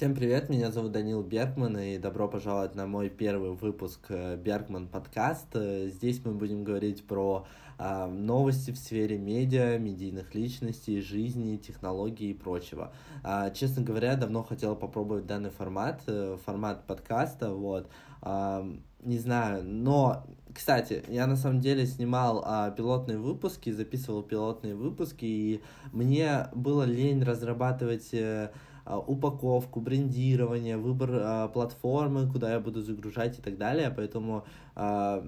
Всем привет, меня зовут Данил Бергман, и добро пожаловать на мой первый выпуск э, Бергман подкаст. Э, здесь мы будем говорить про а, новости в сфере медиа, медийных личностей, жизни, технологий и прочего. А, честно говоря, давно хотел попробовать данный формат, э, формат подкаста, вот. А, не знаю, но, кстати, я на самом деле снимал а, пилотные выпуски, записывал пилотные выпуски, и мне было лень разрабатывать а, упаковку, брендирование, выбор а, платформы, куда я буду загружать и так далее. Поэтому а,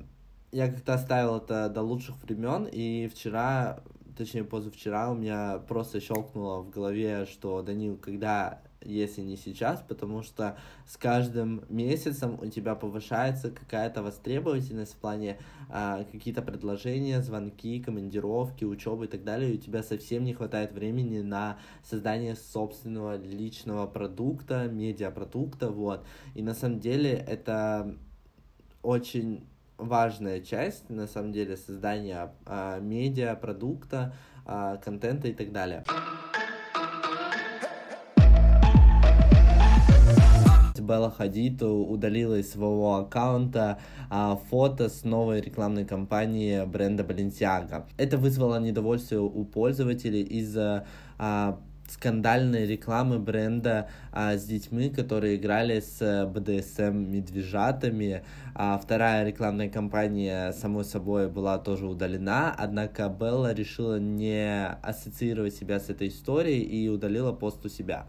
я как-то оставил это до лучших времен, и вчера, точнее позавчера, у меня просто щелкнуло в голове, что Данил, когда если не сейчас, потому что с каждым месяцем у тебя повышается какая-то востребовательность в плане а, какие-то предложения, звонки, командировки, учебы и так далее, и у тебя совсем не хватает времени на создание собственного личного продукта, медиапродукта, вот. И на самом деле это очень важная часть, на самом деле, создания а, медиапродукта, а, контента и так далее. Белла Хадид удалила из своего аккаунта а, фото с новой рекламной кампании бренда Balenciaga. Это вызвало недовольствие у пользователей из-за а, скандальной рекламы бренда а, с детьми, которые играли с БДСМ медвежатами. А вторая рекламная кампания, само собой, была тоже удалена, однако Белла решила не ассоциировать себя с этой историей и удалила пост у себя.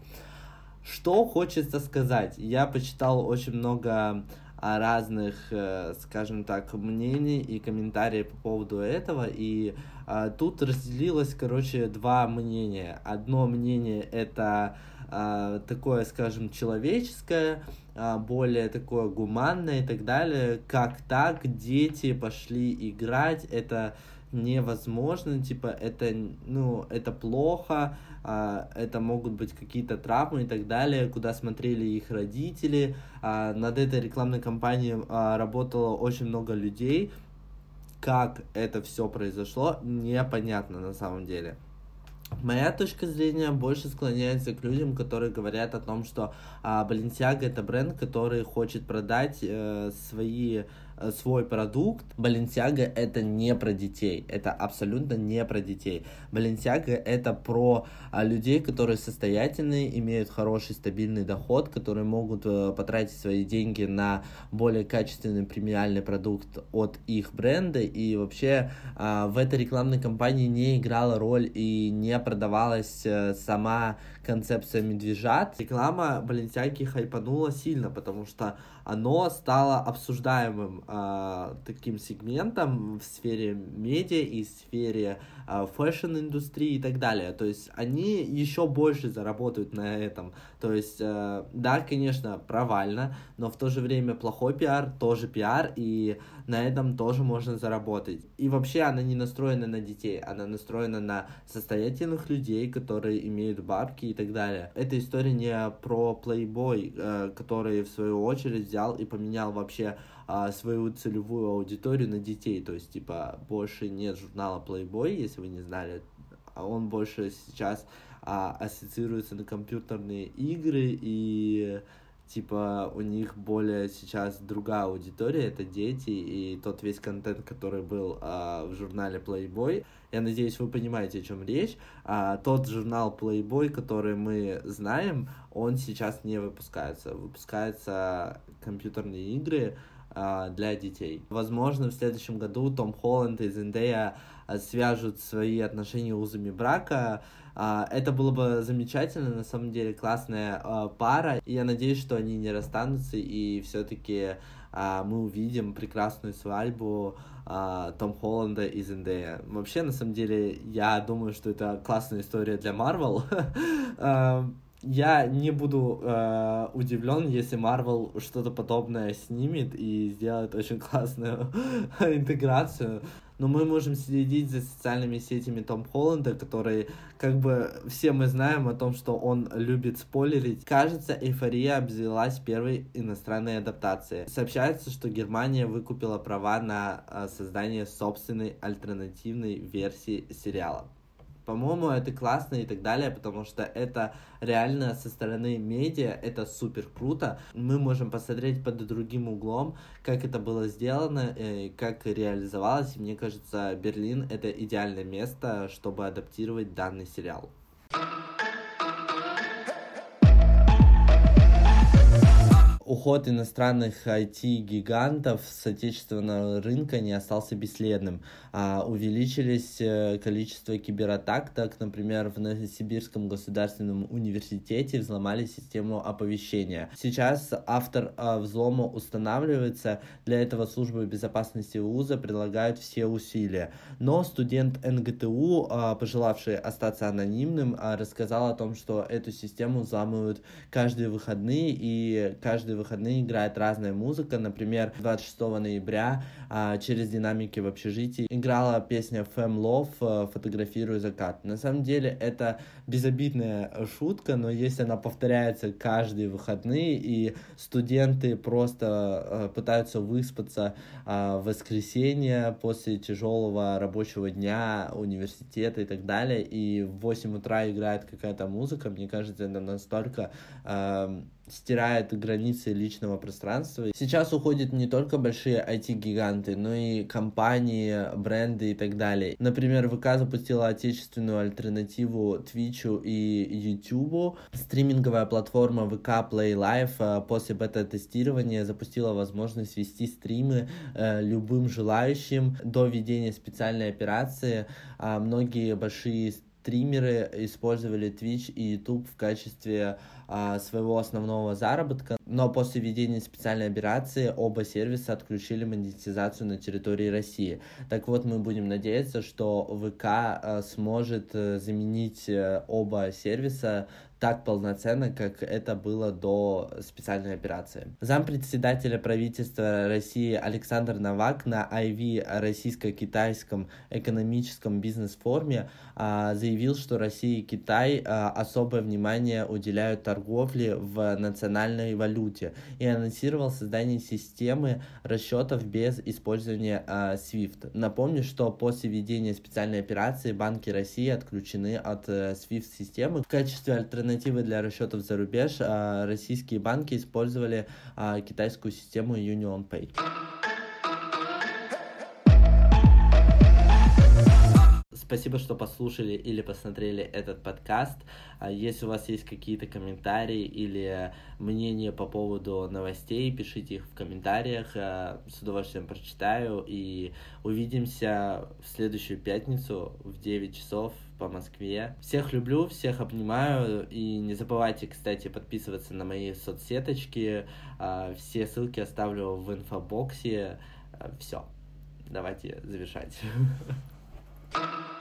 Что хочется сказать? Я почитал очень много а, разных, э, скажем так, мнений и комментариев по поводу этого, и а, тут разделилось, короче, два мнения. Одно мнение это а, такое, скажем, человеческое, а, более такое гуманное и так далее. Как так дети пошли играть, это невозможно, типа, это, ну, это плохо, а, это могут быть какие-то травмы и так далее, куда смотрели их родители. А, над этой рекламной кампанией а, работало очень много людей. Как это все произошло, непонятно на самом деле. Моя точка зрения больше склоняется к людям, которые говорят о том, что а, Balenciaga это бренд, который хочет продать э, свои Э, свой продукт. Balenciaga это не про детей, это абсолютно не про детей. Balenciaga это про а, людей, которые состоятельные, имеют хороший стабильный доход, которые могут а, потратить свои деньги на более качественный премиальный продукт от их бренда и вообще а, в этой рекламной кампании не играла роль и не продавалась а, сама концепция медвежат. Реклама Balenciaga хайпанула сильно, потому что оно стало обсуждаемым э, таким сегментом в сфере медиа и в сфере э, фэшн-индустрии и так далее. То есть они еще больше заработают на этом. То есть, э, да, конечно, провально, но в то же время плохой пиар тоже пиар, и на этом тоже можно заработать. И вообще она не настроена на детей, она настроена на состоятельных людей, которые имеют бабки и так далее. Эта история не про Playboy, э, который в свою очередь взял и поменял вообще а, свою целевую аудиторию на детей. То есть, типа, больше нет журнала Playboy, если вы не знали. А он больше сейчас а, ассоциируется на компьютерные игры и типа у них более сейчас другая аудитория, это дети, и тот весь контент, который был а, в журнале Playboy, я надеюсь, вы понимаете, о чем речь. А, тот журнал Playboy, который мы знаем, он сейчас не выпускается. Выпускаются компьютерные игры для детей. Возможно, в следующем году Том Холланд и Зендея свяжут свои отношения узами брака, а, это было бы замечательно, на самом деле классная а, пара. И я надеюсь, что они не расстанутся и все-таки а, мы увидим прекрасную свадьбу Том Холланда и Зендея. Вообще, на самом деле, я думаю, что это классная история для Марвел. я не буду э, удивлен, если Marvel что-то подобное снимет и сделает очень классную интеграцию но мы можем следить за социальными сетями Том Холланда, который, как бы, все мы знаем о том, что он любит спойлерить. Кажется, эйфория обзавелась первой иностранной адаптацией. Сообщается, что Германия выкупила права на а, создание собственной альтернативной версии сериала. По-моему, это классно и так далее, потому что это реально со стороны медиа, это супер круто. Мы можем посмотреть под другим углом, как это было сделано, э, как реализовалось. И мне кажется, Берлин — это идеальное место, чтобы адаптировать данный сериал. Уход иностранных IT-гигантов с отечественного рынка не остался бесследным. А, увеличились э, количество кибератак, так, например, в Новосибирском государственном университете взломали систему оповещения. Сейчас автор а, взлома устанавливается, для этого службы безопасности вуза предлагают все усилия. Но студент НГТУ, а, пожелавший остаться анонимным, рассказал о том, что эту систему взламывают каждые выходные и каждый выходные играет разная музыка. Например, 26 ноября а, через динамики в общежитии играла песня Fam Love а, «Фотографирую закат». На самом деле это безобидная шутка, но если она повторяется каждые выходные, и студенты просто а, пытаются выспаться а, в воскресенье после тяжелого рабочего дня, университета и так далее, и в 8 утра играет какая-то музыка, мне кажется, это настолько э, стирает границы личного пространства. Сейчас уходят не только большие IT-гиганты, но и компании, бренды и так далее. Например, ВК запустила отечественную альтернативу Твичу и Ютубу. Стриминговая платформа ВК Play Live э, после бета-тестирования запустила возможность вести стримы э, любым желающим до ведения специальной операции. А многие большие стримеры использовали Twitch и YouTube в качестве а, своего основного заработка, но после введения специальной операции оба сервиса отключили монетизацию на территории России. Так вот, мы будем надеяться, что ВК а, сможет а, заменить а, оба сервиса так полноценно, как это было до специальной операции. Зампредседателя правительства России Александр Новак на IV российско-китайском экономическом бизнес-форуме а, заявил, что Россия и Китай а, особое внимание уделяют торговле в национальной валюте и анонсировал создание системы расчетов без использования а, SWIFT. Напомню, что после введения специальной операции банки России отключены от а, SWIFT-системы в качестве альтернативы для расчетов за рубеж а, российские банки использовали а, китайскую систему UnionPay. Спасибо, что послушали или посмотрели этот подкаст. А если у вас есть какие-то комментарии или мнения по поводу новостей, пишите их в комментариях. С удовольствием прочитаю. И увидимся в следующую пятницу в 9 часов по Москве. Всех люблю, всех обнимаю. И не забывайте, кстати, подписываться на мои соцсеточки. А, все ссылки оставлю в инфобоксе. А, Все. Давайте завершать.